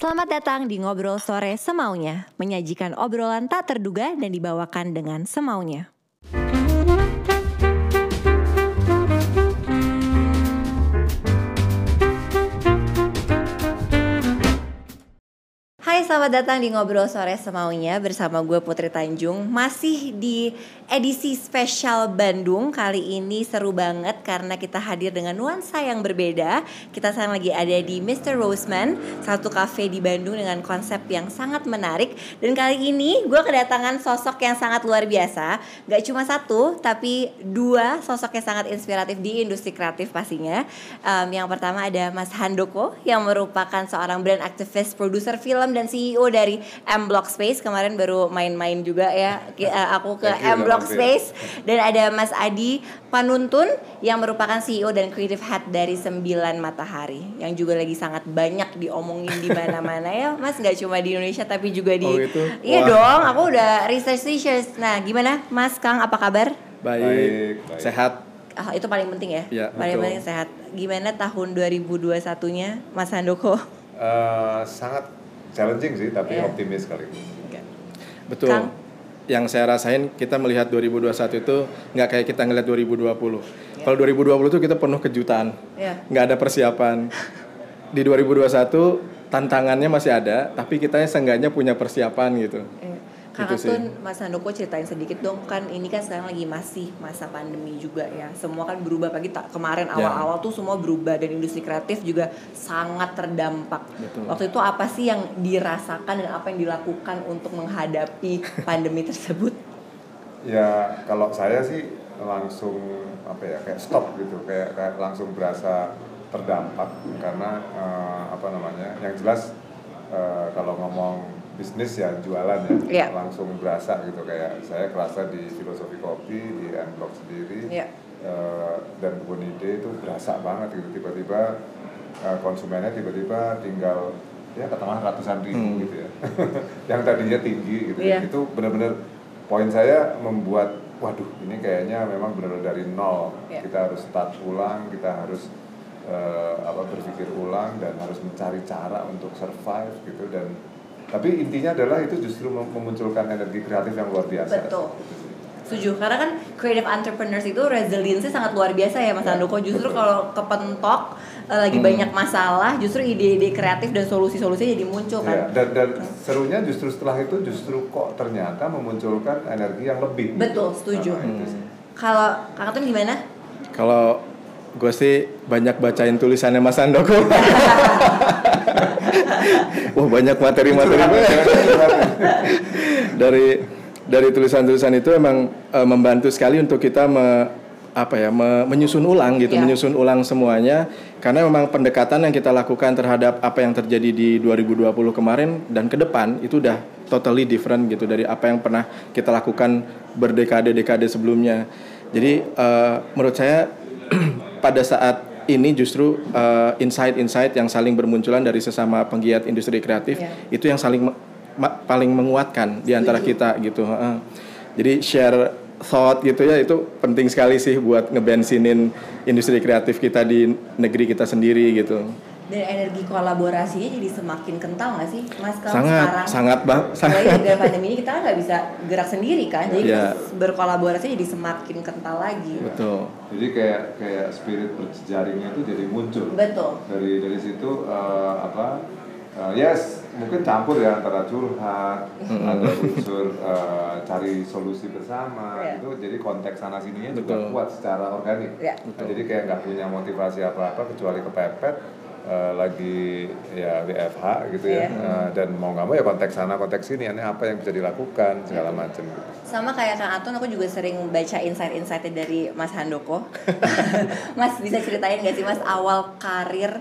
Selamat datang di Ngobrol Sore Semaunya, menyajikan obrolan tak terduga dan dibawakan dengan semaunya. Selamat datang di Ngobrol Sore Semaunya bersama gue Putri Tanjung. Masih di edisi spesial Bandung. Kali ini seru banget karena kita hadir dengan nuansa yang berbeda. Kita sekarang lagi ada di Mr. Roseman, satu cafe di Bandung dengan konsep yang sangat menarik. Dan kali ini gue kedatangan sosok yang sangat luar biasa. Gak cuma satu, tapi dua sosok yang sangat inspiratif di industri kreatif pastinya. Um, yang pertama ada Mas Handoko yang merupakan seorang brand aktivis, produser film dan CEO dari M Block Space kemarin baru main-main juga ya uh, aku ke you, M Block Space dan ada Mas Adi Panuntun yang merupakan CEO dan creative head dari Sembilan Matahari yang juga lagi sangat banyak diomongin di mana-mana ya Mas nggak cuma di Indonesia tapi juga di Oh, gitu? iya Wah. dong aku udah research research nah gimana Mas Kang apa kabar Baik, Baik, sehat. Ah, itu paling penting ya, Iya, paling betul. penting sehat. Gimana tahun 2021-nya, Mas Handoko? Eh, sangat challenging sih, tapi Iya. optimis kali ini. Betul. Kang? Yang saya rasain kita melihat 2021 itu nggak kayak kita ngelihat 2020. Kalau 2020 itu kita penuh kejutan, Iya. nggak ada persiapan. Di 2021 tantangannya masih ada, tapi kita seenggaknya punya persiapan gitu. Eh, Gitu sih. Atun, Mas Handoko ceritain sedikit dong kan ini kan sekarang lagi masih masa pandemi juga ya semua kan berubah pagi tak kemarin Ya. awal-awal tuh semua berubah dan industri kreatif juga sangat terdampak Betul. waktu itu apa sih yang dirasakan dan apa yang dilakukan untuk menghadapi pandemi tersebut Ya kalau saya sih langsung apa ya kayak stop gitu, kayak, kayak langsung berasa terdampak karena eh, apa namanya, yang jelas eh, kalau ngomong bisnis ya jualan ya, Iya. langsung berasa gitu kayak saya kerasa di filosofi kopi di M Block sendiri. Iya. Eh, dan kebun ide itu berasa banget gitu tiba-tiba eh, konsumennya tiba-tiba tinggal ya katakanlah ratusan ribu Hmm. gitu ya yang tadinya tinggi gitu ya. itu benar-benar poin saya membuat waduh ini kayaknya memang benar-benar dari nol Iya. kita harus start ulang kita harus eh, apa berpikir ulang dan harus mencari cara untuk survive gitu dan tapi intinya adalah itu justru mem- memunculkan energi kreatif yang luar biasa Betul. Sih. Setuju, karena kan creative entrepreneurs itu resiliensi sangat luar biasa ya Mas Ya, Handoko Justru kalau kepentok eh, lagi Hmm. banyak masalah Justru ide-ide kreatif dan solusi-solusi jadi muncul Ya, kan dan dan serunya justru setelah itu justru kok ternyata memunculkan energi yang lebih. Betul, setuju. Nah, sih. Kalau Kang Atun gimana? Kalau gue sih banyak bacain tulisannya Mas Andoko. Wah banyak materi-materi dari dari tulisan-tulisan itu emang eh, membantu sekali untuk kita me- apa ya me- menyusun ulang gitu, Ya. menyusun ulang semuanya karena memang pendekatan yang kita lakukan terhadap apa yang terjadi di 2020 kemarin dan ke depan itu udah totally different gitu dari apa yang pernah kita lakukan berdekade-dekade sebelumnya. Jadi eh, menurut saya pada saat ini justru eh, insight-insight yang saling bermunculan dari sesama penggiat industri kreatif Ya. itu yang saling ma- paling menguatkan di antara kita gitu. heeh. Jadi share thought gitu ya itu penting sekali sih buat ngebensinin industri kreatif kita di negeri kita sendiri gitu. Dan energi kolaborasinya jadi semakin kental nggak sih Mas kalau sangat sekarang? sangat bang sangat dengan pandemi ini kita kan nggak bisa gerak sendiri kan Jadi kita berkolaborasi jadi semakin kental lagi betul. Jadi kayak kayak spirit berjejaringnya itu jadi muncul. Betul Dari dari situ eh, apa? eh, yes, mungkin campur ya antara curhat ada unsur eh, cari solusi bersama Iya. itu jadi konteks sana sininya juga kuat secara organik. Iya. Nah, jadi kayak nggak punya motivasi apa-apa kecuali kepepet eh, lagi ya WFH gitu ya Iya. Eh, dan mau nggak mau ya konteks sana konteks sini ini apa yang bisa dilakukan segala macam gitu. sama kayak Kang Atun aku juga sering baca insight-insightnya dari Mas Handoko Mas bisa ceritain gak sih Mas awal karir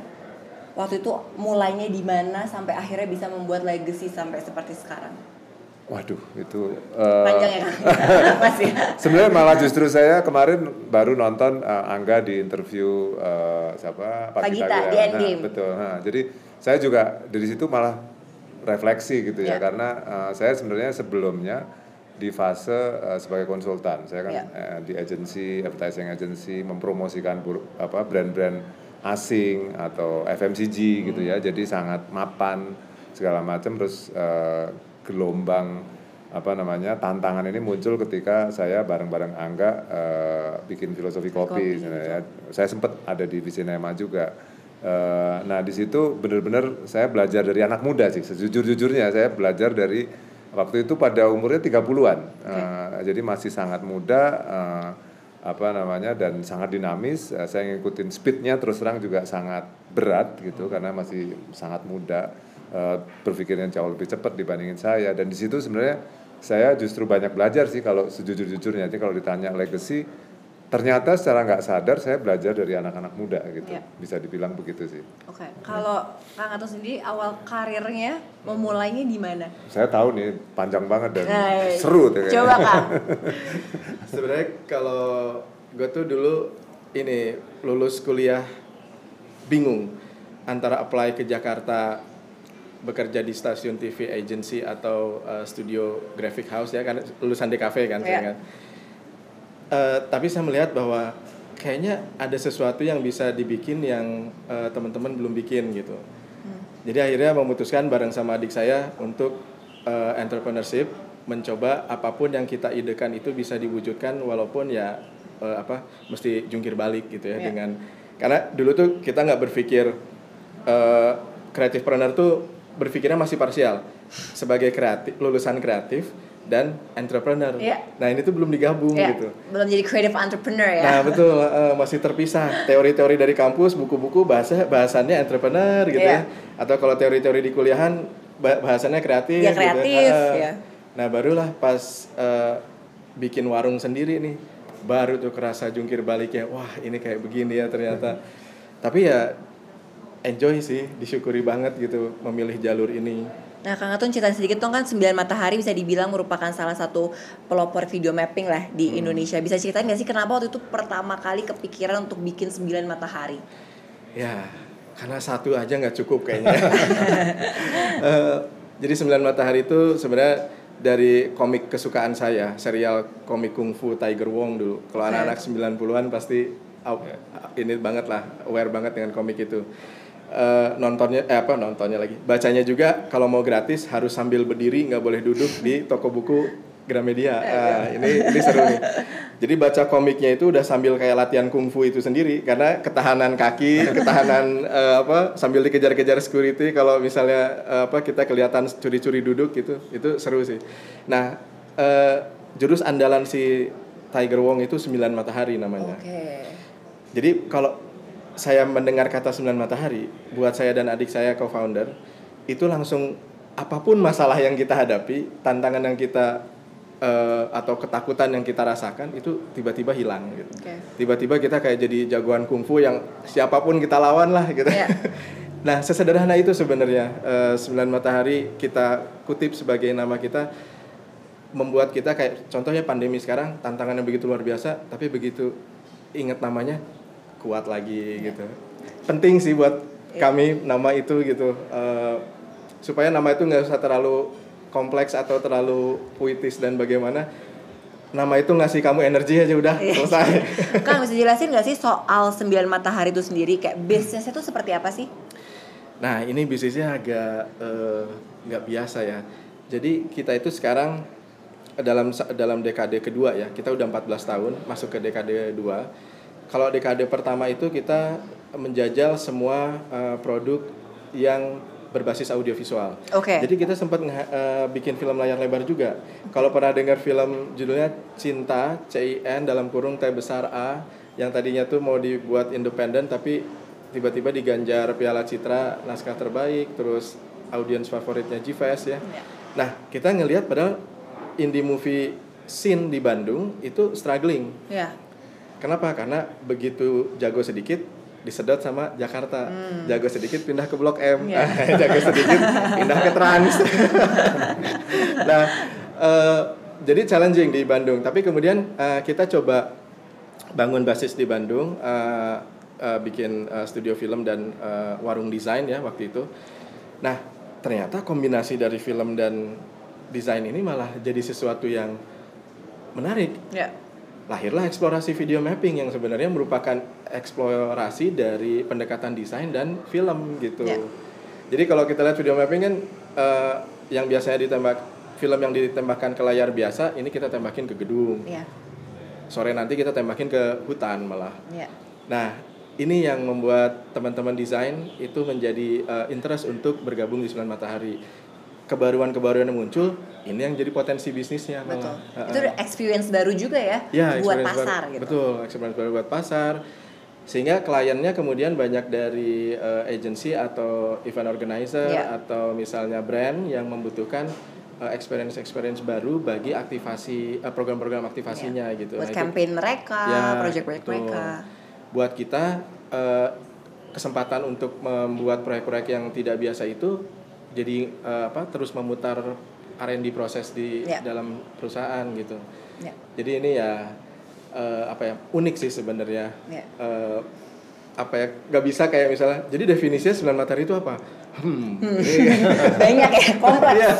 waktu itu mulainya di mana sampai akhirnya bisa membuat legacy sampai seperti sekarang Waduh, itu eh, panjang ya Mas ya Sebenarnya malah justru saya kemarin baru nonton eh, Angga di interview eh, siapa Pak Gita, di ya. Endgame. Nah, betul. Nah, jadi saya juga dari situ malah refleksi gitu Ya. ya, karena eh, saya sebenarnya sebelumnya di fase eh, sebagai konsultan. Saya kan Ya. eh, di agency, advertising agency mempromosikan apa brand-brand asing atau FMCG gitu ya. Jadi sangat mapan segala macam terus uh, gelombang apa namanya tantangan ini muncul ketika saya bareng-bareng Angga uh, bikin filosofi kopi, kopi. ya. saya sempat ada di Visinema juga. Uh, nah di situ benar-benar saya belajar dari anak muda sih sejujur-jujurnya. Saya belajar dari waktu itu pada umurnya 30-an okay. uh, jadi masih sangat muda uh, apa namanya dan sangat dinamis. Uh, saya ngikutin speednya terus terang juga sangat berat gitu karena masih sangat muda uh, berpikirnya jauh lebih cepat dibandingin saya dan di situ sebenarnya saya justru banyak belajar sih kalau sejujur-jujurnya. Jadi kalau ditanya legacy, ternyata secara nggak sadar saya belajar dari anak-anak muda gitu. Yeah. Bisa dibilang begitu sih. Oke. Okay. Kalau Kang Ato sendiri awal karirnya memulainya di mana? Saya tahu nih panjang banget dan nah, seru tuh kayaknya. Coba Kang. Sebenarnya kalau gue tuh dulu ini lulus kuliah bingung antara apply ke Jakarta bekerja di stasiun TV agency atau uh, studio graphic house ya kan lulusan DKV kan yeah. saya kan. Uh, tapi saya melihat bahwa kayaknya ada sesuatu yang bisa dibikin yang uh, teman-teman belum bikin gitu. Hmm. Jadi akhirnya memutuskan bareng sama adik saya untuk uh, entrepreneurship mencoba apa pun yang kita idekan itu bisa diwujudkan walaupun ya uh, apa mesti jungkir balik gitu ya yeah. dengan karena dulu tuh kita nggak berpikir uh, kreatifpreneur tuh berpikirnya masih parsial sebagai kreatif lulusan kreatif dan entrepreneur. Yeah. Nah ini tuh belum digabung yeah. gitu. Belum jadi creative entrepreneur ya. Nah betul uh, masih terpisah teori-teori dari kampus, buku-buku bahasa bahasannya entrepreneur gitu yeah. ya. Atau kalau teori-teori di kuliahan bahasannya kreatif. Ya kreatif. Gitu. Uh, ya. Nah barulah pas uh, bikin warung sendiri nih, baru tuh kerasa jungkir baliknya. Wah ini kayak begini ya ternyata. Tapi ya enjoy sih, disyukuri banget gitu memilih jalur ini. Nah, Kang Atun cerita sedikit dong kan Sembilan Matahari bisa dibilang merupakan salah satu pelopor video mapping lah di hmm. Indonesia. Bisa ceritain gak sih kenapa waktu itu pertama kali kepikiran untuk bikin Sembilan Matahari? Ya, karena satu aja nggak cukup kayaknya. uh, jadi Sembilan Matahari itu sebenarnya dari komik kesukaan saya, serial komik kungfu Tiger Wong dulu. Kalau anak-anak 90-an pasti ini banget lah, aware banget dengan komik itu uh, nontonnya eh apa nontonnya lagi? Bacanya juga kalau mau gratis harus sambil berdiri nggak boleh duduk di toko buku Gramedia. Uh, ini ini seru nih. Jadi baca komiknya itu udah sambil kayak latihan kungfu itu sendiri karena ketahanan kaki ketahanan uh, apa sambil dikejar-kejar security kalau misalnya uh, apa kita kelihatan curi-curi duduk gitu itu seru sih. Nah uh, jurus andalan si Tiger Wong itu sembilan matahari namanya. Okay. jadi kalau saya mendengar kata sembilan matahari, buat saya dan adik saya co-founder, itu langsung apa pun masalah yang kita hadapi, tantangan yang kita uh, atau ketakutan yang kita rasakan itu tiba-tiba hilang gitu. Okay. Tiba-tiba kita kayak jadi jagoan kungfu yang siapa pun kita lawan lah gitu. Yeah. nah, sesederhana itu sebenarnya uh, sembilan matahari kita kutip sebagai nama kita membuat kita kayak contohnya pandemi sekarang tantangan yang begitu luar biasa, tapi begitu ingat namanya kuat lagi gitu penting sih buat yeah. kami nama itu gitu uh, supaya nama itu nggak usah terlalu kompleks atau terlalu puitis dan bagaimana nama itu ngasih kamu energi aja udah yeah. selesai. Kang bisa jelasin nggak sih soal sembilan matahari itu sendiri kayak bisnisnya itu seperti apa sih? Nah ini bisnisnya agak eh, nggak uh, biasa ya. Jadi kita itu sekarang dalam dalam dekade kedua ya kita udah 14 tahun masuk ke dekade dua kalau dekade pertama itu kita menjajal semua uh, produk yang berbasis audiovisual. Oke. Okay. Jadi kita sempat uh, bikin film layar lebar juga. Kalau pernah dengar film judulnya Cinta CIN dalam kurung T besar A yang tadinya tuh mau dibuat independen tapi tiba-tiba diganjar Piala Citra naskah terbaik terus audiens favoritnya G-Fest ya. Yeah. Nah, kita ngelihat padahal indie movie scene di Bandung itu struggling. Yeah Kenapa? Karena begitu jago sedikit disedot sama Jakarta. Hmm. Jago sedikit pindah ke Blok M. Yeah. jago sedikit pindah ke Trans. nah, uh, jadi challenging di Bandung. Tapi kemudian uh, kita coba bangun basis di Bandung, uh, uh, bikin uh, studio film dan uh, warung desain ya waktu itu. Nah, ternyata kombinasi dari film dan desain ini malah jadi sesuatu yang menarik. Yeah lahirlah eksplorasi video mapping yang sebenarnya merupakan eksplorasi dari pendekatan desain dan film gitu. Yeah. Jadi kalau kita lihat video mapping kan eh, yang biasanya ditembak film yang ditembakkan ke layar biasa ini kita tembakin ke gedung Iya. sore nanti kita tembakin ke hutan malah Iya. nah ini yang membuat teman-teman desain itu menjadi eh, interest untuk bergabung di Sembilan Matahari kebaruan-kebaruan yang muncul ini yang jadi potensi bisnisnya Betul. malah Itu experience baru juga ya, Ya, buat experience pasar baru, gitu. Betul, experience baru buat pasar. Sehingga kliennya kemudian banyak dari eh, agency atau event organizer Ya. atau misalnya brand yang membutuhkan eh, experience-experience baru bagi aktivasi eh, program-program aktivasinya gitu. Buat Nah, itu- campaign mereka, Ya, project-project betul. mereka. Buat kita eh, kesempatan untuk membuat proyek-proyek yang tidak biasa itu jadi eh, apa terus memutar R&D proses di Ya. dalam perusahaan gitu. Ya. Jadi ini ya eh, apa ya unik sih sebenarnya. Ya. Eh, apa ya nggak bisa kayak misalnya. Jadi definisinya sembilan matahari itu apa? Hmm, Banyak ya, kompleks. Iya.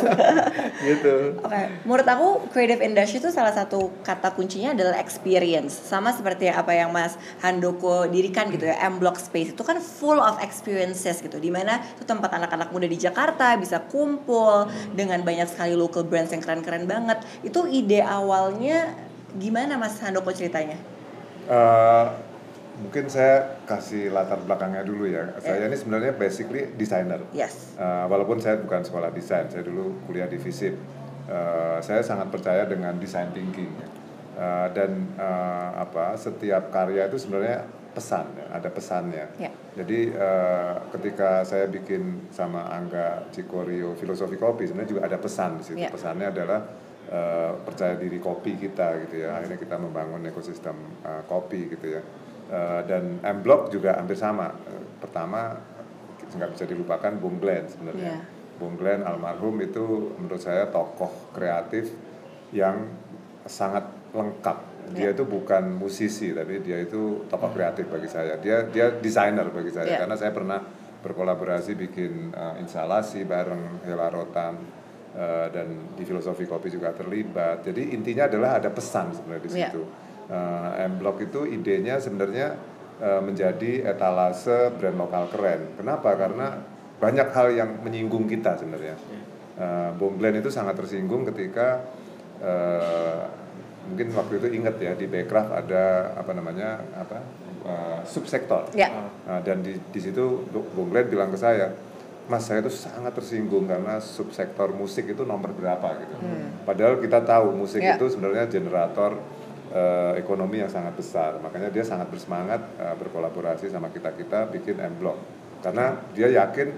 gitu. Oke, menurut aku creative industry itu salah satu kata kuncinya adalah experience. Sama seperti apa yang Mas Handoko dirikan gitu ya, M Block Space itu kan full of experiences gitu. Di mana itu tempat anak-anak muda di Jakarta bisa kumpul dengan banyak sekali local brands yang keren-keren banget. Itu ide awalnya gimana Mas Handoko ceritanya? Eh, mungkin saya kasih latar belakangnya dulu ya. Saya ini sebenarnya basically designer. Yes. Eh, walaupun saya bukan sekolah desain, saya dulu kuliah di FISIP. Eh, saya sangat percaya dengan design thinking. Eh, dan eh, apa setiap karya itu sebenarnya pesan, ya, ada pesannya. Ya. Jadi eh, ketika saya bikin sama Angga Cikorio filosofi kopi sebenarnya juga ada pesan di situ. Ya. Pesannya adalah eh, percaya diri kopi kita gitu ya. Akhirnya kita membangun ekosistem eh, kopi gitu ya. Eh, dan M Block juga hampir sama. Eh, pertama nggak bisa dilupakan Bung Glenn sebenarnya. Iya. Bung Glenn almarhum itu menurut saya tokoh kreatif yang sangat lengkap. Dia Iya. itu bukan musisi tapi dia itu tokoh kreatif bagi saya. Dia dia desainer bagi saya Iya. karena saya pernah berkolaborasi bikin uh, instalasi bareng Hela Rotan uh, dan di filosofi kopi juga terlibat. Jadi intinya adalah ada pesan sebenarnya di Iya. situ. Uh, M Block itu idenya sebenarnya uh, menjadi etalase brand lokal keren. Kenapa? Karena banyak hal yang menyinggung kita sebenarnya. Uh, Bung Glenn itu sangat tersinggung ketika uh, mungkin waktu itu ingat ya di Backcraft ada apa namanya apa uh, subsektor. Ya. Nah, dan di, di situ Glenn bilang ke saya, Mas saya itu sangat tersinggung karena subsektor musik itu nomor berapa gitu. Padahal kita tahu musik Ya. itu sebenarnya generator eh, ekonomi yang sangat besar. Makanya dia sangat bersemangat eh, berkolaborasi sama kita kita bikin M Block karena dia yakin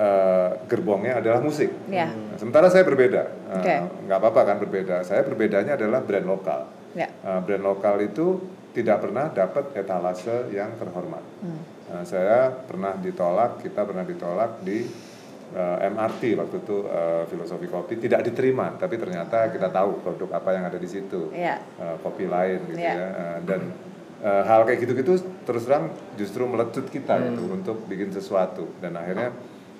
eh, gerbongnya adalah musik. Ya. Nah, sementara saya berbeda, Eh, Oke. nggak apa-apa kan berbeda. Saya berbedanya adalah brand lokal. Ya. Uh, brand lokal itu tidak pernah dapat etalase yang terhormat. Hmm. Uh, saya pernah ditolak, kita pernah ditolak di uh, MRT waktu itu uh, filosofi kopi tidak diterima, tapi ternyata kita tahu produk apa yang ada di situ, Iya. Uh, kopi lain gitu Iya. ya, Uh, dan uh, hal kayak gitu-gitu terus terang justru melecut kita Hmm. gitu untuk bikin sesuatu dan akhirnya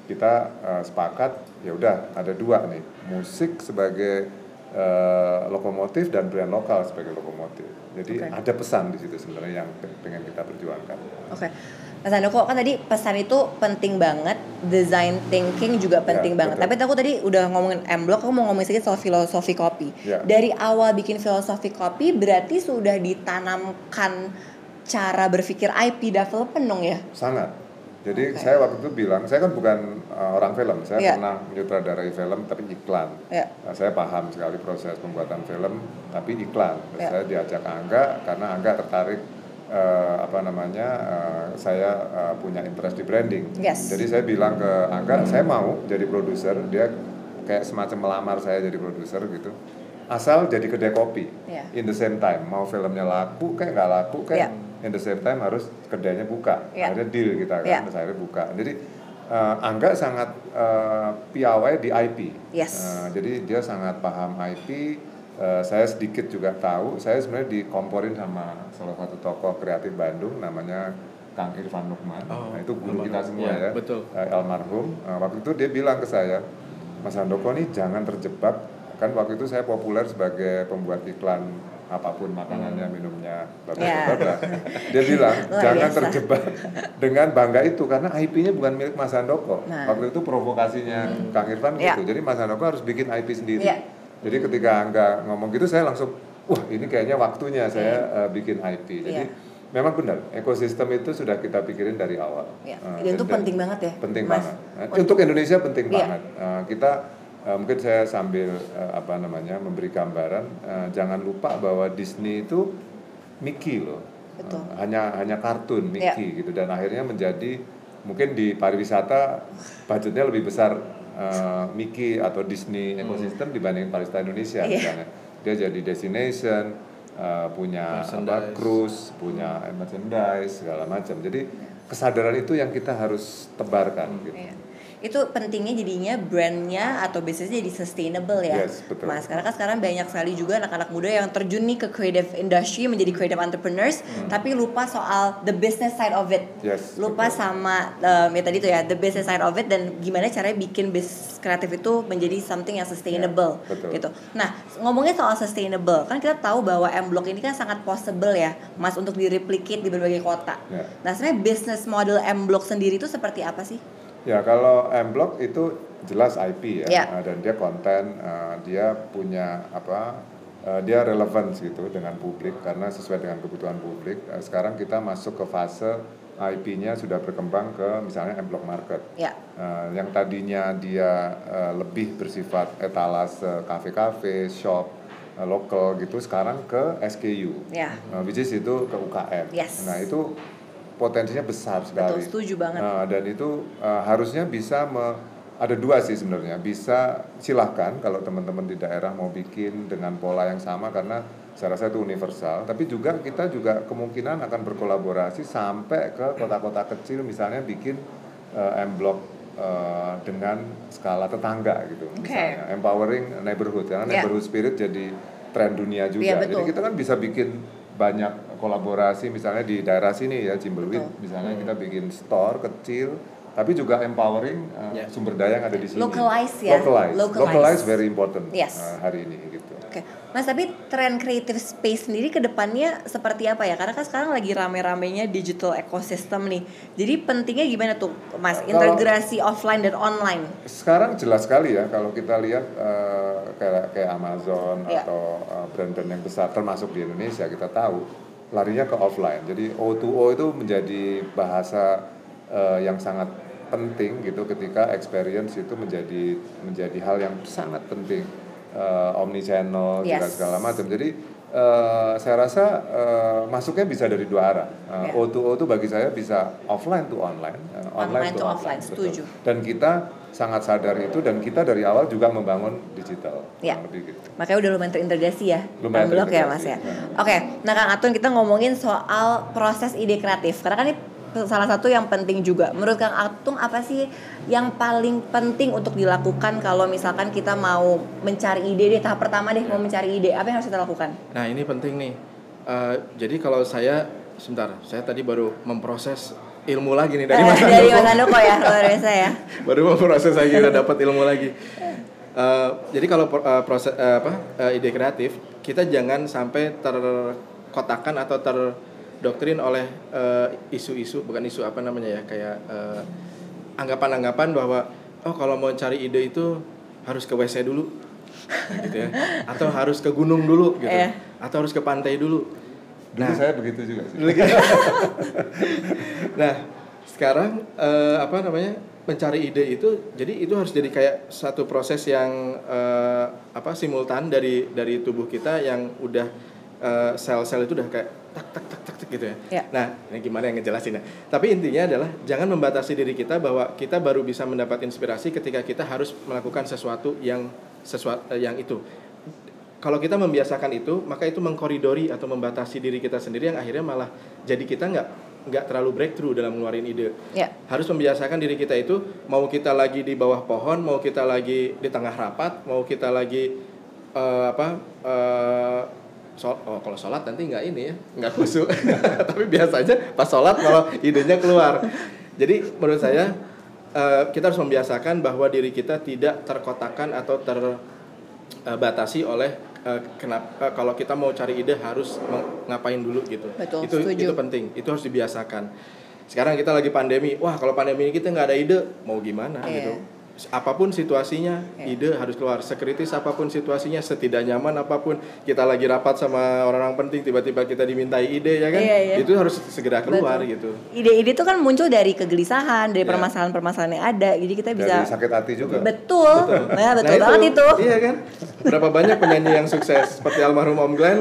kita uh, sepakat ya udah ada dua nih musik sebagai uh, lokomotif dan brand lokal sebagai lokomotif. Jadi Oke. ada pesan di situ sebenarnya yang pe- pengen kita perjuangkan. Oke. Mas Handoko kan tadi pesan itu penting banget, design thinking juga penting Ya, banget. betul. Tapi aku tadi udah ngomongin M Block, aku mau ngomongin sedikit soal filosofi kopi. Ya. Dari awal bikin filosofi kopi berarti sudah ditanamkan cara berpikir IP development dong ya? Sangat. Jadi Oke. saya waktu itu bilang, saya kan bukan uh, orang film, saya Iya. pernah menyutradarai film tapi iklan. Ya. Nah, saya paham sekali proses pembuatan film tapi iklan. Ya. Saya diajak Angga karena Angga tertarik eh, apa namanya eh, saya eh, punya interest di branding. Yes. Jadi saya bilang ke Angga, saya mau jadi produser. Dia kayak semacam melamar saya jadi produser gitu. Asal jadi kedai kopi. Ya. In the same time, mau filmnya laku kayak nggak laku Ya. kayak in the same time harus kedainya buka. Ya. Akhirnya deal kita kan, terus akhirnya buka. Jadi eh, Angga sangat eh, piawai di IP. Yes. Eh, jadi dia sangat paham IP. Eh, saya sedikit juga tahu. Saya sebenarnya dikomporin sama salah satu tokoh kreatif Bandung namanya Kang Irfan Lukman. Oh, nah, itu guru almarhum. kita semua Ya, ya. betul. Eh, almarhum. Eh, waktu itu dia bilang ke saya, Mas Handoko nih jangan terjebak. Kan waktu itu saya populer sebagai pembuat iklan apa pun makanannya minumnya bla bla. dia bilang Luar jangan biasa. terjebak dengan bangga itu karena IP-nya bukan milik Mas Handoko Nah. waktu itu provokasinya Kang Irfan Ya. gitu jadi Mas Handoko harus bikin IP sendiri Ya. Jadi ketika Angga ngomong gitu saya langsung wah ini kayaknya waktunya saya eh, bikin IP jadi Iya. memang benar ekosistem itu sudah kita pikirin dari awal Ya, Eh, dan itu dan- penting banget ya, penting Mas. banget Eh, untuk Indonesia penting Iya. banget Eh, kita eh, mungkin saya sambil eh, apa namanya memberi gambaran eh, jangan lupa bahwa Disney itu Mickey loh Betul. Eh, hanya hanya kartun Iya. Mickey gitu dan akhirnya menjadi mungkin di pariwisata budgetnya lebih besar eh, Mickey atau Disney ekosistem dibanding pariwisata Indonesia Iya. misalnya. Dia jadi destination eh, punya apa cruise punya merchandise segala macam. Jadi kesadaran itu yang kita harus tebarkan gitu. Iya. Itu pentingnya jadinya brandnya atau bisnisnya jadi sustainable ya, Yes, betul. Mas. Karena kan sekarang banyak sekali juga anak-anak muda yang terjun nih ke creative industry menjadi creative entrepreneurs, tapi lupa soal the business side of it. Hmm. Yes, lupa betul. sama um, ya tadi tuh ya the business side of it dan gimana caranya bikin bisnis kreatif itu menjadi something yang sustainable Ya, betul. gitu. Nah ngomongnya soal sustainable kan kita tahu bahwa M Block ini kan sangat possible ya, Mas untuk direplicate di berbagai kota. Ya. Nah sebenarnya business model M Block sendiri itu seperti apa sih? Ya kalau M Block itu jelas IP ya, Ya. eh, dan dia konten, eh, dia punya apa, eh, dia relevan gitu dengan publik karena sesuai dengan kebutuhan publik. Eh, Sekarang kita masuk ke fase IP-nya sudah berkembang ke misalnya M Block Market. Ya. Eh, yang tadinya dia eh, lebih bersifat etalase kafe-kafe, shop lokal gitu, sekarang ke SKU, Ya. Eh, which is itu ke UKM. Yes. Nah itu potensinya besar sekali. Betul, setuju banget. Nah, dan itu uh, harusnya bisa me- ada dua sih sebenarnya. Bisa silahkan kalau teman-teman di daerah mau bikin dengan pola yang sama karena saya rasa itu universal. Tapi juga kita juga kemungkinan akan berkolaborasi sampai ke kota-kota kecil misalnya bikin uh, M Block uh, dengan skala tetangga gitu Oke. misalnya empowering neighborhood karena Ya. neighborhood spirit jadi tren dunia juga. Iya, betul. Jadi kita kan bisa bikin banyak kolaborasi misalnya di daerah sini ya Cimbelwit Betul. misalnya kita bikin store kecil tapi juga empowering uh, Ya. sumber daya yang ada di sini. Localize ya. Localize. Localize. Localize very important Yes. uh, hari ini gitu. Oke, Mas tapi tren creative space sendiri ke depannya seperti apa ya? Karena kan sekarang lagi rame-ramenya digital ecosystem nih. Jadi pentingnya gimana tuh, Mas? Kalau- Integrasi offline dan online. Sekarang jelas sekali ya kalau kita lihat uh, kayak kayak Amazon Ya. atau uh, brand-brand yang besar termasuk di Indonesia kita tahu larinya ke offline. Jadi O2O itu menjadi bahasa uh, yang sangat penting gitu ketika experience itu menjadi menjadi hal yang sangat penting uh, omni channel Yes. segala macam. Jadi uh, saya rasa uh, masuknya bisa dari dua arah. Uh, Ya. O2O itu bagi saya bisa offline to online, uh, Online to offline, betul. setuju. Dan kita sangat sadar itu dan kita dari awal juga membangun digital. Ya. lebih gitu. Makanya udah lumayan terintegrasi ya, Lumayan blok ya Mas terintegrasi, ya. ya. Oke, nah Kang Atun kita ngomongin soal proses ide kreatif. Karena kan ini salah satu yang penting juga. Menurut Kang Atung apa sih yang paling penting untuk dilakukan kalau misalkan kita mau mencari ide deh tahap pertama deh mau mencari ide apa yang harus kita lakukan? Nah ini penting nih. Eh, jadi kalau saya sebentar, saya tadi baru memproses ilmu lagi nih dari Eh, Mas dari Handoko. Mas ya luar biasa ya. baru memproses lagi udah dapat ilmu lagi. Eh, jadi kalau eh, proses eh, apa eh, ide kreatif kita jangan sampai terkotakan atau terdoktrin oleh eh, isu-isu bukan isu apa namanya ya kayak eh, anggapan-anggapan bahwa oh kalau mau cari ide itu harus ke WC dulu gitu ya atau harus ke gunung dulu gitu Iya. atau harus ke pantai dulu Dulu Nah. saya begitu juga sih. nah sekarang eh, apa namanya mencari ide itu jadi itu harus jadi kayak satu proses yang eh, apa simultan dari dari tubuh kita yang udah eh, sel-sel itu udah kayak tak tak tak tak, tak gitu ya. Ya. Nah ini gimana yang ngejelasinnya? Tapi intinya adalah jangan membatasi diri kita bahwa kita baru bisa mendapat inspirasi ketika kita harus melakukan sesuatu yang sesuatu yang itu kalau kita membiasakan itu maka itu mengkoridori atau membatasi diri kita sendiri yang akhirnya malah jadi kita nggak nggak terlalu breakthrough dalam ngeluarin ide Ya. harus membiasakan diri kita itu mau kita lagi di bawah pohon mau kita lagi di tengah rapat mau kita lagi eh, apa eh, sol- oh kalau sholat nanti nggak ini ya nggak khusyuk tapi biasanya pas sholat malah idenya keluar jadi menurut saya eh, kita harus membiasakan bahwa diri kita tidak terkotakan atau terbatasi oleh uh, kenapa uh, kalau kita mau cari ide harus ngapain dulu gitu. Betul, itu setuju. itu penting, itu harus dibiasakan. Sekarang kita lagi pandemi, wah kalau pandemi ini kita nggak ada ide, mau gimana Iya. gitu apa pun situasinya Iya. ide harus keluar sekritis apa pun situasinya setidak nyaman apa pun kita lagi rapat sama orang-orang penting tiba-tiba kita dimintai ide ya kan Iya, iya. itu harus segera keluar Betul. gitu Ide-ide itu kan muncul dari kegelisahan, dari Ya. permasalahan-permasalahan yang ada. Jadi kita bisa dari sakit hati juga betul, Nah, betul Nah, banget itu. iya kan berapa banyak penyanyi yang sukses seperti almarhum Om Glenn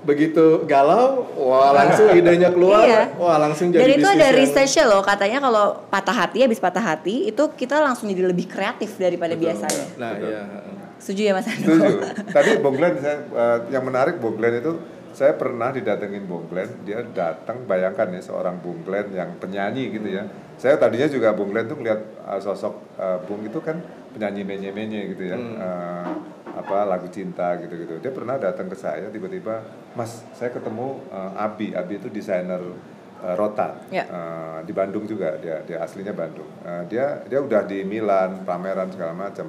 begitu galau wah langsung idenya keluar Iya. wah langsung jadi Dan itu ada yang- researchnya loh, katanya kalau patah hati habis patah hati itu kita langsung jadi lebih kreatif daripada biasanya. nah Betul. iya Setuju ya Mas Ando? Setuju. Tadi Bung Glenn saya eh, yang menarik Bung Glenn itu saya pernah didatengin Bung Glenn, dia datang bayangkan ya seorang Bung Glenn yang penyanyi gitu ya. Saya tadinya juga Bung Glenn tuh ngeliat eh, sosok eh, Bung itu kan penyanyi menye-menye gitu ya. Hmm. Eh, apa lagu cinta gitu-gitu. Dia pernah datang ke saya tiba-tiba, "Mas, saya ketemu eh, Abi. Abi itu desainer eh, rotan Ya. Eh, di Bandung juga dia dia aslinya Bandung. Eh, dia dia udah di Milan pameran segala macam.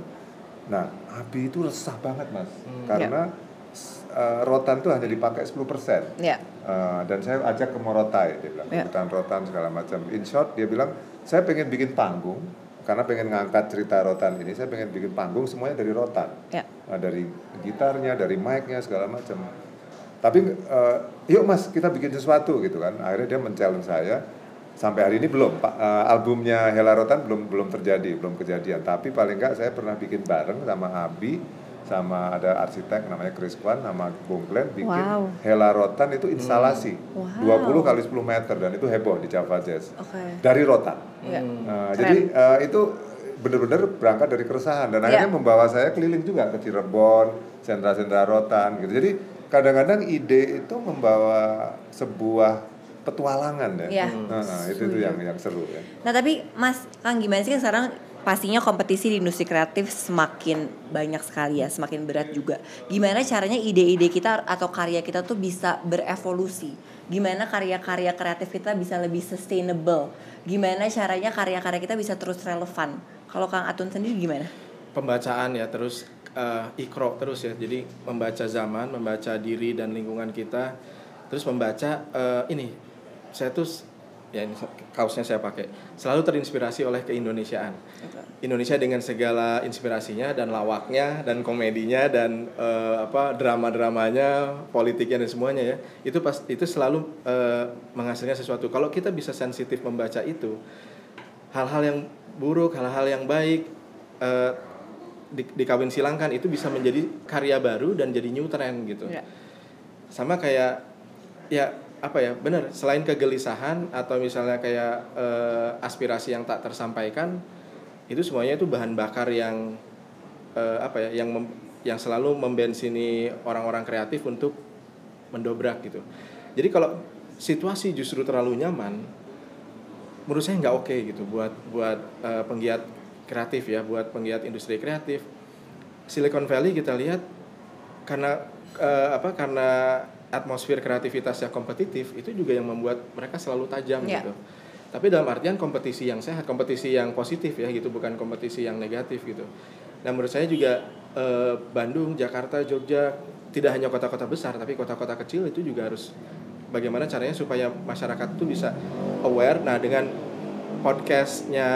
Nah, Abi itu resah banget mas, karena s- eh, rotan tuh hanya dipakai 10% Ya. Eh, dan saya ajak ke Morotai dia bilang Ya. hutan rotan segala macam. In short dia bilang saya pengen bikin panggung karena pengen ngangkat cerita rotan ini. Saya pengen bikin panggung semuanya dari rotan, Ya. Nah, dari gitarnya, dari mic-nya segala macam. Tapi eh, yuk mas kita bikin sesuatu gitu kan. Akhirnya dia men-challenge saya. Sampai hari ini belum Pak eh, albumnya Hela Rotan belum belum terjadi, belum kejadian. Tapi paling enggak saya pernah bikin bareng sama Abi sama ada arsitek namanya Chris Kwan sama Bung Glenn bikin Wow. Hela Rotan itu instalasi Wow. 20 kali 10 meter dan itu heboh di Java Jazz Oke. dari rotan. Ya. Nah, Keren. jadi eh, itu benar-benar berangkat dari keresahan dan Ya. akhirnya membawa saya keliling juga ke Cirebon, sentra-sentra rotan gitu. Jadi kadang-kadang ide itu membawa sebuah petualangan ya. Iya. Nah, nah, itu tuh yang yang seru ya. Nah tapi Mas Kang gimana sih kan sekarang pastinya kompetisi di industri kreatif semakin banyak sekali ya, semakin berat juga. Gimana caranya ide-ide kita atau karya kita tuh bisa berevolusi? Gimana karya-karya kreatif kita bisa lebih sustainable? Gimana caranya karya-karya kita bisa terus relevan? Kalau Kang Atun sendiri gimana? pembacaan ya terus eh, ikro terus ya. Jadi membaca zaman membaca diri dan lingkungan kita terus membaca eh, ini saya tuh ya ini kaosnya saya pakai selalu terinspirasi oleh keindonesiaan. Indonesia dengan segala inspirasinya dan lawaknya dan komedinya dan eh, apa drama-dramanya politiknya dan semuanya ya itu pas itu selalu eh, menghasilkan sesuatu. Kalau kita bisa sensitif membaca itu hal-hal yang buruk hal-hal yang baik eh, di, dikawin silangkan itu bisa menjadi karya baru dan jadi new trend gitu Ya. sama kayak ya apa ya benar selain kegelisahan atau misalnya kayak eh, aspirasi yang tak tersampaikan itu semuanya itu bahan bakar yang eh, apa ya yang mem- yang selalu membensini orang-orang kreatif untuk mendobrak gitu jadi kalau situasi justru terlalu nyaman menurut saya nggak oke gitu buat buat eh, penggiat kreatif ya buat penggiat industri kreatif. Silicon Valley kita lihat karena eh, apa karena atmosfer kreativitas yang kompetitif itu juga yang membuat mereka selalu tajam Ya. gitu. Tapi dalam artian kompetisi yang sehat kompetisi yang positif ya gitu bukan kompetisi yang negatif gitu. Nah menurut saya juga eh, Bandung Jakarta Jogja tidak hanya kota-kota besar tapi kota-kota kecil itu juga harus bagaimana caranya supaya masyarakat itu bisa aware. Nah dengan podcastnya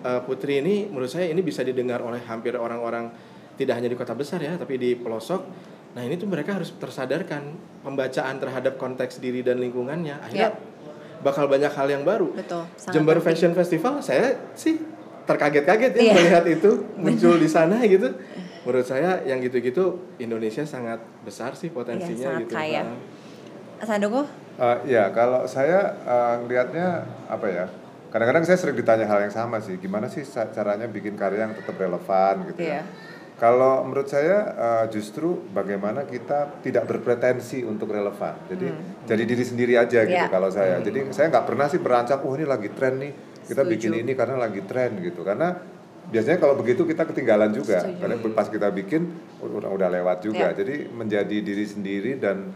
eh, Putri ini menurut saya ini bisa didengar oleh hampir orang-orang tidak hanya di kota besar ya tapi di pelosok nah ini tuh mereka harus tersadarkan pembacaan terhadap konteks diri dan lingkungannya akhirnya bakal banyak hal yang baru Betul. Jember penting. Fashion Festival saya sih terkaget-kaget ya Iya. melihat itu muncul di sana gitu. Menurut saya yang gitu-gitu Indonesia sangat besar sih potensinya Iya, sangat gitu. kaya. Nah, Mas? Eh, ya kalau saya eh, ngelihatnya apa ya kadang-kadang saya sering ditanya hal yang sama sih gimana sih caranya bikin karya yang tetap relevan gitu Iya. ya kalau menurut saya eh, justru bagaimana kita tidak berpretensi untuk relevan jadi jadi diri sendiri aja gitu Hmm. Iya. kalau saya jadi saya nggak pernah sih berancang oh ini lagi tren nih kita Setuju. bikin ini karena lagi tren gitu karena biasanya kalau begitu kita ketinggalan juga Setuju. karena pas kita bikin udah udah lewat juga Iya. jadi menjadi diri sendiri dan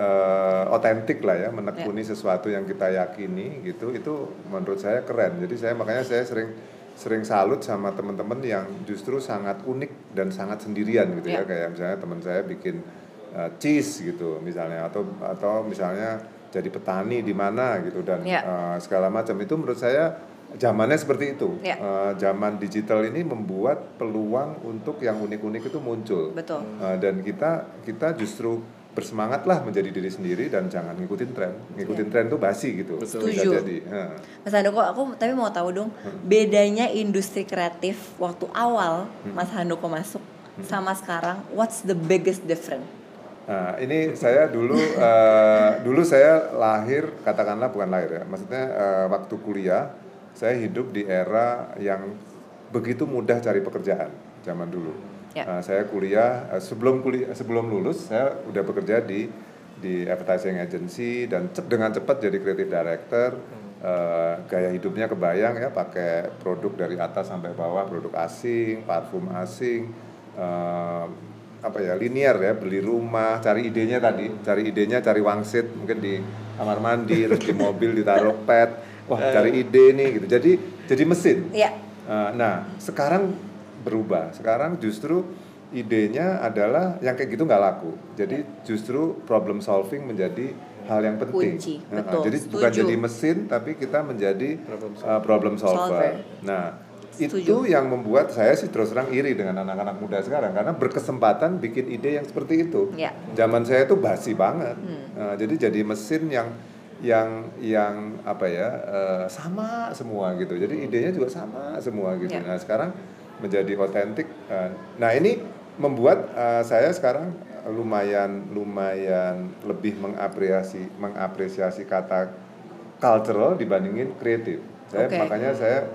eh, otentik lah ya menekuni sesuatu yang kita yakini gitu itu menurut saya keren jadi saya makanya saya sering sering salut sama teman-teman yang justru sangat unik dan sangat sendirian gitu Ya. ya kayak misalnya teman saya bikin uh, cheese gitu misalnya atau atau misalnya jadi petani di mana gitu dan Ya. uh, segala macam itu menurut saya zamannya seperti itu. Ya. Uh, zaman digital ini membuat peluang untuk yang unik-unik itu muncul. Betul. Uh, dan kita kita justru bersemangatlah menjadi diri sendiri dan jangan ngikutin tren. Ngikutin tren itu basi gitu. Betul. Setuju. jadi. Uh. Mas Handoko, aku tapi mau tahu dong bedanya industri kreatif waktu awal Mas Handoko masuk sama sekarang. What's the biggest difference? Nah, ini saya dulu eh, dulu saya lahir katakanlah bukan lahir ya. Maksudnya eh, waktu kuliah saya hidup di era yang begitu mudah cari pekerjaan zaman dulu. Ya. Eh, saya kuliah eh, sebelum kuliah sebelum lulus saya udah bekerja di di advertising agency dan cep- dengan cepat jadi creative director. Eh, gaya hidupnya kebayang ya pakai produk dari atas sampai bawah produk asing, parfum asing. eh, apa ya linear ya beli rumah cari idenya tadi cari idenya cari wangsit mungkin di kamar mandi terus di mobil ditaruh pet wah cari ide nih gitu jadi jadi mesin Ya, Uh, nah sekarang berubah sekarang justru idenya adalah yang kayak gitu nggak laku jadi justru problem solving menjadi hal yang penting Kunci, betul, jadi bukan setuju. jadi mesin tapi kita menjadi Problem uh, problem solver, Solver. nah Setuju. itu yang membuat saya sih terus terang iri dengan anak-anak muda sekarang karena berkesempatan bikin ide yang seperti itu ya. zaman saya itu basi banget Hmm. Uh, jadi jadi mesin yang yang yang apa ya uh, sama semua gitu jadi idenya juga sama semua gitu Ya. nah sekarang menjadi otentik uh, nah ini membuat uh, saya sekarang lumayan lumayan lebih mengapresiasi mengapresiasi kata cultural dibandingin kreatif saya Oke. makanya saya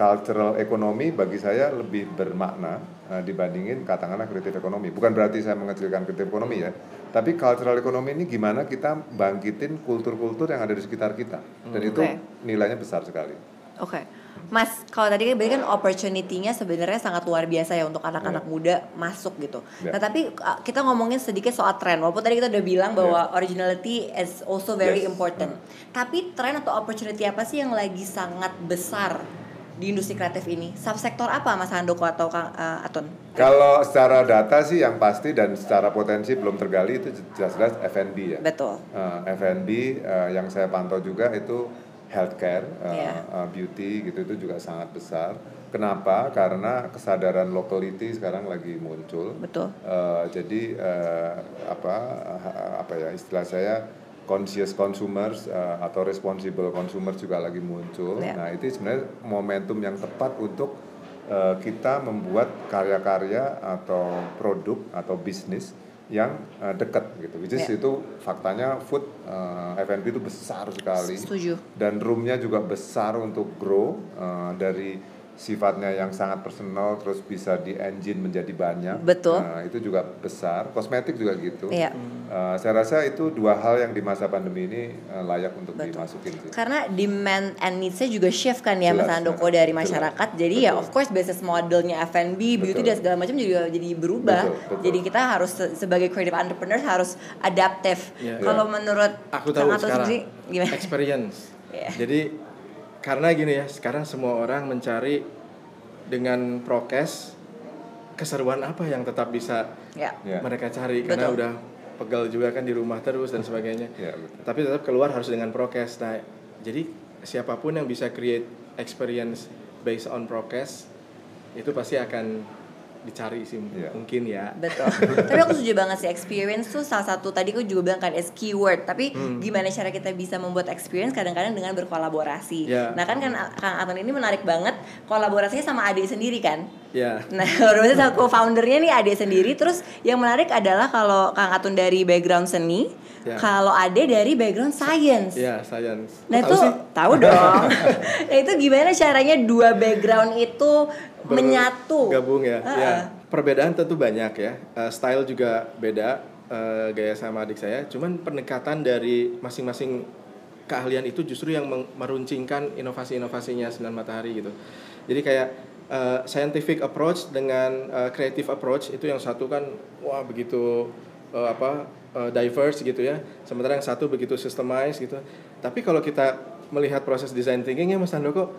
cultural ekonomi bagi saya lebih bermakna uh, dibandingin katakanlah kreatif ekonomi. Bukan berarti saya mengecilkan kreatif ekonomi ya, tapi cultural ekonomi ini gimana kita bangkitin kultur-kultur yang ada di sekitar kita, dan itu Oke. nilainya besar sekali. Oke. Mas, kalau tadi kan berarti kan opportunity-nya sebenarnya sangat luar biasa ya untuk anak-anak muda masuk gitu. Ya. Nah, tapi uh, kita ngomongin sedikit soal tren. Walaupun tadi kita udah bilang bahwa originality is also very Yes. important. Tapi tren atau opportunity apa sih yang lagi sangat besar di industri kreatif ini? Subsektor apa Mas Handoko atau Kang uh, Atun? Kalau secara data sih yang pasti dan secara potensi belum tergali itu jelas-jelas F&B ya. Betul. Uh, F&B uh, yang saya pantau juga itu healthcare, uh, Iya. uh, beauty gitu itu juga sangat besar. Kenapa? Karena kesadaran locality sekarang lagi muncul. Betul. Uh, jadi uh, apa uh, apa ya istilah saya conscious consumers uh, atau responsible consumers juga lagi muncul. Ya. Nah itu sebenarnya momentum yang tepat untuk uh, kita membuat karya-karya atau produk atau bisnis yang uh, dekat gitu. Which is Ya. itu faktanya food uh, F&B itu besar sekali Setuju. dan roomnya juga besar untuk grow uh, dari sifatnya yang sangat personal terus bisa di engine menjadi banyak. Betul. Nah, itu juga besar. Kosmetik juga gitu. Iya. Uh, saya rasa itu dua hal yang di masa pandemi ini uh, layak untuk Betul. dimasukin sih. Karena demand and needs-nya juga shift kan ya Mas Jelas, Handoko jelas. dari masyarakat. Jadi ya Betul. of course business modelnya F&B, beauty Betul. dan segala macam juga jadi berubah. Betul, betul. Jadi kita harus se- sebagai creative entrepreneurs harus adaptif. Iya. Kalau Iya. menurut Aku tahu sekarang. sendiri gimana? Experience. Iya. Jadi karena gini ya, sekarang semua orang mencari dengan prokes keseruan apa yang tetap bisa Ya. Ya. mereka cari karena Betul. udah pegal juga kan di rumah terus dan sebagainya. Ya, betul. Tapi tetap keluar harus dengan prokes. Nah, jadi siapa pun yang bisa create experience based on prokes itu pasti akan dicari sih Iya. mungkin ya. Betul. Tapi aku setuju banget sih experience tuh salah satu tadi aku juga bilang kan is keyword. Tapi Hmm. gimana cara kita bisa membuat experience kadang-kadang dengan berkolaborasi. Ya. Nah kan kan Kang Atun ini menarik banget kolaborasinya sama adik sendiri kan. Ya. Nah, kolaborasi sama co-foundernya nih adik sendiri. Terus yang menarik adalah kalau Kang Atun dari background seni, Ya. kalau Ade dari background science. Ya, science. Nah itu tahu dong. nah itu gimana caranya dua background itu Ber- menyatu? Gabung ya. Ah, Ya. ah. Perbedaan tentu banyak ya. Eh, style juga beda eh, gaya sama adik saya. Cuman pendekatan dari masing-masing keahlian itu justru yang meruncingkan inovasi-inovasinya Sembilan Matahari gitu. Jadi kayak eh, scientific approach dengan eh, creative approach itu yang satu kan wah begitu eh, apa eh, diverse gitu ya. Sementara yang satu begitu systemized gitu. Tapi kalau kita melihat proses design thinkingnya Mas Handoko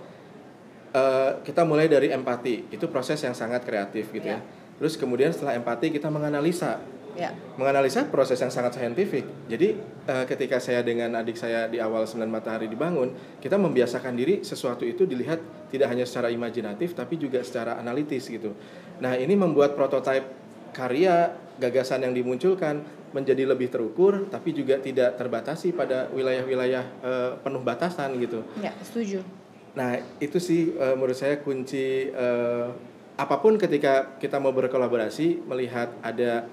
Eh, kita mulai dari empati itu proses yang sangat kreatif gitu Ya. ya terus kemudian setelah empati kita menganalisa Ya. Menganalisa proses yang sangat saintifik. Jadi uh, ketika saya dengan adik saya di awal 9 matahari dibangun, kita membiasakan diri sesuatu itu dilihat tidak hanya secara imajinatif tapi juga secara analitis gitu. Nah, ini membuat prototipe karya gagasan yang dimunculkan menjadi lebih terukur tapi juga tidak terbatasi pada wilayah-wilayah uh, penuh batasan gitu. Ya, setuju. Nah, itu sih uh, menurut saya kunci uh, apa pun ketika kita mau berkolaborasi melihat ada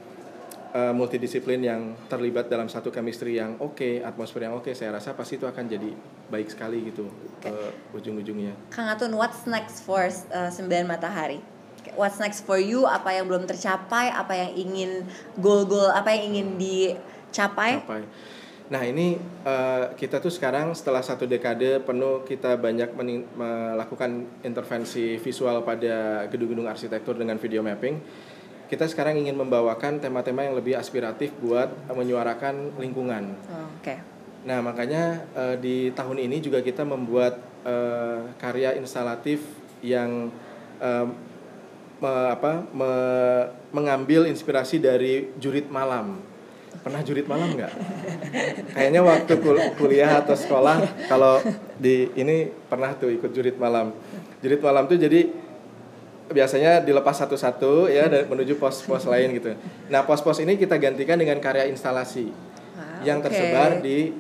uh, multidisiplin yang terlibat dalam satu chemistry yang oke, okay, atmosfer yang oke, okay, saya rasa pasti itu akan jadi baik sekali gitu okay. uh, ujung-ujungnya. Kang Atun, what's next for uh, Sembilan Matahari? What's next for you? Apa yang belum tercapai? Apa yang ingin goal-goal? Apa yang ingin dicapai? Capai. Nah ini uh, kita tuh sekarang setelah satu dekade penuh kita banyak melakukan intervensi visual pada gedung-gedung arsitektur dengan video mapping kita sekarang ingin membawakan tema-tema yang lebih aspiratif buat menyuarakan lingkungan. Oh, Oke. Okay. Nah makanya uh, di tahun ini juga kita membuat uh, karya instalatif yang uh, me, apa, me, mengambil inspirasi dari jurit malam. Pernah jurit malam nggak? Kayaknya waktu kul kuliah atau sekolah kalau di ini pernah tuh ikut jurit malam. Jurit malam tuh jadi biasanya dilepas satu-satu ya dan menuju pos-pos lain gitu. Nah, pos-pos ini kita gantikan dengan karya instalasi ah, yang okay. tersebar di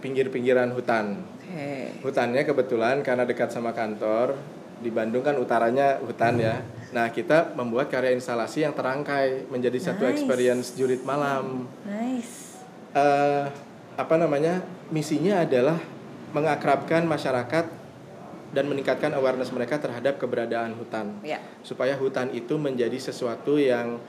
pinggir-pinggiran hutan. Okay. Hutannya kebetulan karena dekat sama kantor di Bandung kan utaranya hutan ya. Nah, kita membuat karya instalasi yang terangkai menjadi nice. satu experience jurit malam. Nice. Uh, apa namanya? Misinya adalah mengakrabkan masyarakat dan meningkatkan awareness mereka terhadap keberadaan hutan ya. supaya hutan itu menjadi sesuatu yang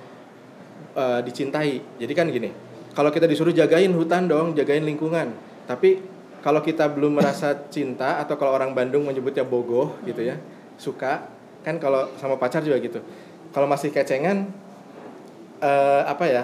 uh, dicintai jadi kan gini kalau kita disuruh jagain hutan dong jagain lingkungan tapi kalau kita belum merasa cinta atau kalau orang Bandung menyebutnya bogoh hmm. gitu ya suka kan kalau sama pacar juga gitu. Kalau masih kecengan uh, apa ya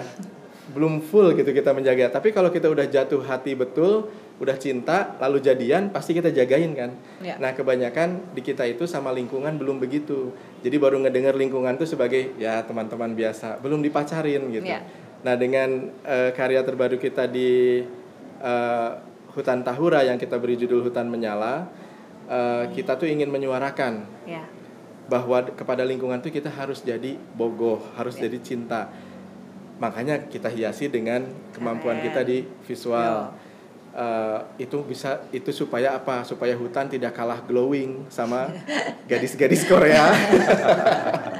belum full gitu kita menjaga. Tapi kalau kita udah jatuh hati betul udah cinta lalu jadian pasti kita jagain kan. Ya. nah kebanyakan di kita itu sama lingkungan belum begitu. Jadi baru ngedenger lingkungan tuh sebagai ya teman-teman biasa belum dipacarin gitu. Ya. nah dengan uh, karya terbaru kita di uh, hutan Tahura yang kita beri judul hutan menyala uh, kita tuh ingin menyuarakan ya. bahwa kepada lingkungan tuh kita harus jadi bogoh harus ya. jadi cinta makanya kita hiasi dengan kemampuan Keren. kita di visual Yo uh, itu bisa itu supaya apa supaya hutan tidak kalah glowing sama gadis-gadis Korea.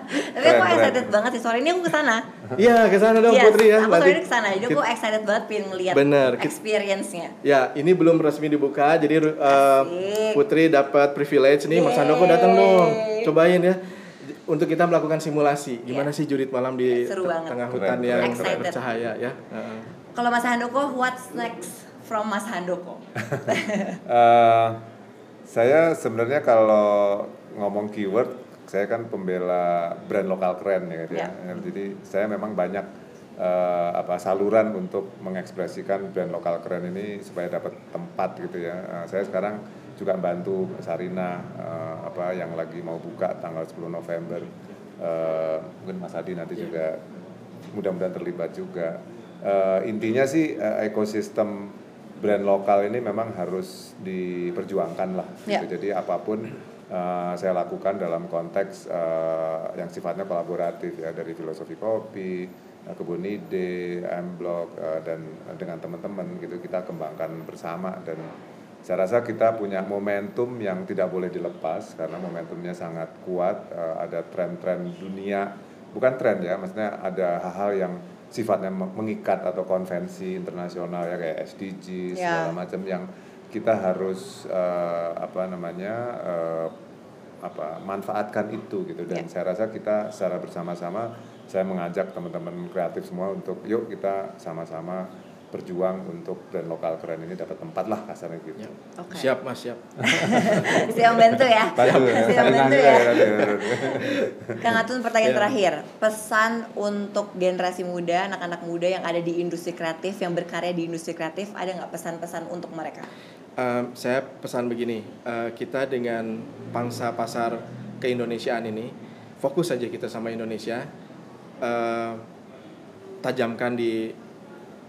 Tapi aku excited banget sih sore ini aku ke sana. Iya ke sana dong yes, Putri ya. Aku sore ini ke sana jadi aku excited banget pengen ngeliat Bener. experience-nya. Ya ini belum resmi dibuka jadi uh, Putri dapat privilege nih Mas Handoko datang dong cobain ya untuk kita melakukan simulasi gimana yeah. sih jurit malam di tengah hutan yang bercahaya ya. Uh -uh. Kalau Mas Handoko what's next? From Mas Handoko? uh, saya sebenarnya kalau ngomong keyword, saya kan pembela brand lokal keren ya, yeah. ya. Jadi saya memang banyak uh, apa saluran untuk mengekspresikan brand lokal keren ini supaya dapat tempat gitu ya. Uh, saya sekarang juga bantu Sarina uh, apa yang lagi mau buka tanggal 10 November. Uh, mungkin Mas Adi nanti yeah. juga mudah-mudahan terlibat juga. Uh, intinya sih uh, ekosistem brand lokal ini memang harus diperjuangkan lah. Gitu. Ya. Jadi apa pun uh, saya lakukan dalam konteks uh, yang sifatnya kolaboratif ya dari filosofi kopi, uh, kebun ide, M Block uh, dan dengan teman-teman gitu kita kembangkan bersama dan saya rasa kita punya momentum yang tidak boleh dilepas karena momentumnya sangat kuat. Uh, ada tren-tren dunia, bukan tren ya, maksudnya ada hal-hal yang sifatnya mengikat atau konvensi internasional ya kayak SDG yeah. segala macam yang kita harus uh, apa namanya uh, apa manfaatkan itu gitu dan yeah. saya rasa kita secara bersama-sama saya mengajak teman-teman kreatif semua untuk yuk kita sama-sama berjuang untuk brand lokal keren ini dapat tempat lah kasarnya gitu. Ya. Okay. Siap mas siap. siap bantu ya. Bantu ya. Siap bantu ya. Kang Atun pertanyaan ya. terakhir, pesan untuk generasi muda, anak-anak muda yang ada di industri kreatif, yang berkarya di industri kreatif, ada nggak pesan-pesan untuk mereka? Uh, saya pesan begini, uh, kita dengan pangsa pasar keindonesiaan ini, fokus saja kita sama Indonesia. Uh, tajamkan di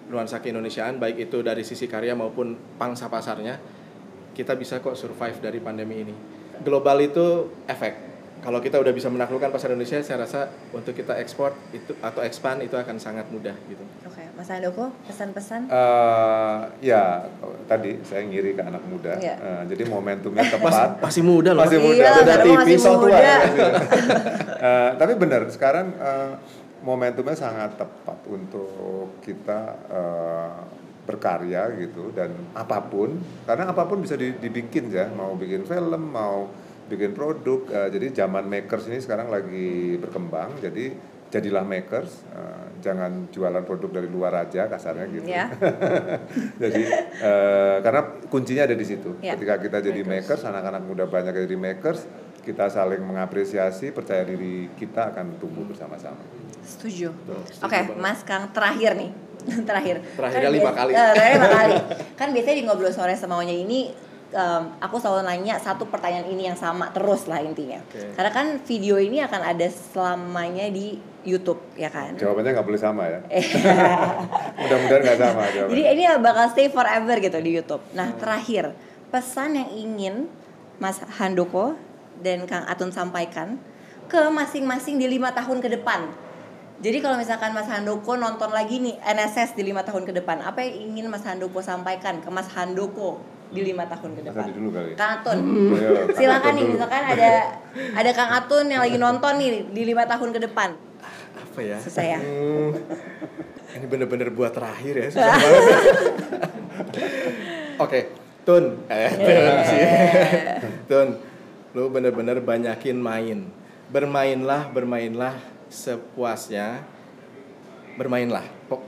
nuansa keindonesiaan baik itu dari sisi karya maupun pangsa pasarnya kita bisa kok survive dari pandemi ini global itu efek kalau kita udah bisa menaklukkan pasar Indonesia saya rasa untuk kita ekspor itu atau expand itu akan sangat mudah gitu Oke, Mas Handoko, pesan-pesan? Eh, ya tadi saya ngiri ke anak muda Iya. Eh, jadi momentumnya tepat masih muda loh masih Iya, muda Mas udah Handoko masih tipis tua muda. ya. Eh, tapi benar sekarang eh, momentumnya sangat tepat untuk kita eh, berkarya gitu dan apa pun karena apa pun bisa di- dibikin ya mau bikin film mau bikin produk Eh, jadi zaman makers ini sekarang lagi berkembang jadi jadilah makers Eh, jangan jualan produk dari luar aja kasarnya gitu Ya. jadi eh, karena kuncinya ada di situ. Ya. Ketika kita jadi makers, anak-anak muda banyak jadi makers, kita saling mengapresiasi, percaya diri kita akan tumbuh bersama-sama. Setuju. setuju Oke, banget. Mas Kang terakhir nih. terakhir. Terakhirnya Kan lima kali. eh, terakhir lima kali. Kan biasanya di ngobrol sore semaunya ini em, aku selalu nanya satu pertanyaan ini yang sama terus lah intinya. Oke. Karena kan video ini akan ada selamanya di YouTube ya kan. Jawabannya nggak boleh sama ya. Mudah-mudahan nggak sama Jadi ini bakal stay forever gitu di YouTube. Nah terakhir pesan yang ingin Mas Handoko dan Kang Atun sampaikan ke masing-masing di lima tahun ke depan. Jadi kalau misalkan Mas Handoko nonton lagi nih NSS di lima tahun ke depan, apa yang ingin Mas Handoko sampaikan ke Mas Handoko di lima tahun ke depan? Dulu kali. Kang Atun, Kang silakan Atun nih dulu. misalkan ada ada Kang Atun yang lagi nonton nih di lima tahun ke depan. apa ya Susah ya? Hmm, ini bener-bener buat terakhir ya susah banget. oke Tun eh Tun sih Tun lu bener-bener banyakin main bermainlah bermainlah sepuasnya bermainlah. Pok-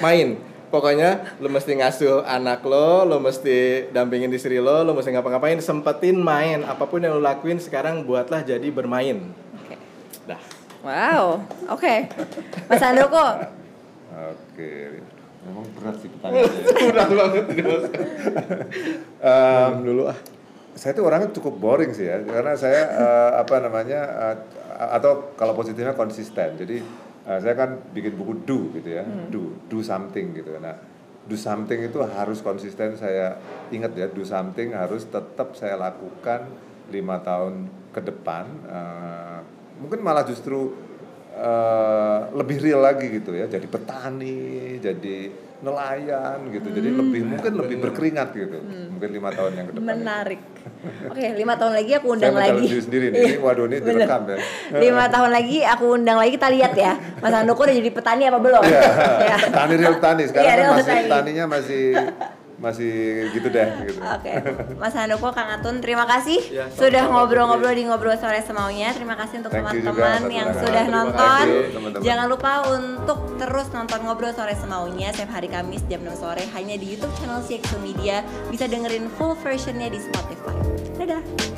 main. Pokoknya lu mesti ngasuh anak lo lo mesti dampingin istri lo lo mesti ngapa-ngapain. Sempetin main. Apa pun yang lo lakuin sekarang buatlah jadi bermain. Oke. dah. Wow, oke. Mas Handoko, Oke, memang berat sih pertanyaannya. berat banget. Em, dulu ah. saya tuh orangnya cukup boring sih ya. Karena saya eh, apa namanya eh, atau kalau positifnya konsisten. Jadi eh, saya kan bikin buku do gitu ya. Do do something gitu. Nah do something itu harus konsisten saya ingat ya do something harus tetap saya lakukan lima tahun ke depan eh, mungkin malah justru eh, lebih real lagi gitu ya. Jadi petani jadi nelayan gitu jadi lebih mungkin lebih berkeringat gitu mungkin lima tahun yang ke depan menarik. Oke, lima tahun lagi aku undang Saya lagi. diri sendiri nih. Ini waduh ini direkam ya. Lima tahun lagi aku undang lagi kita lihat ya. Mas Handoko udah jadi petani apa belum? Iya. Ya. Tani real tani sekarang Iya, kan real masih petani. taninya masih masih gitu deh gitu. Oke, Mas Handoko, Kang Atun, terima kasih Ya, sudah ngobrol-ngobrol di ngobrol sore semaunya. Terima kasih untuk teman-teman yang undangan. sudah Terima nonton. kasih, teman-teman. Jangan lupa untuk terus nonton ngobrol sore semaunya setiap hari Kamis jam 6 sore hanya di YouTube channel CXO Media. Bisa dengerin full versionnya di Spotify. Dadah.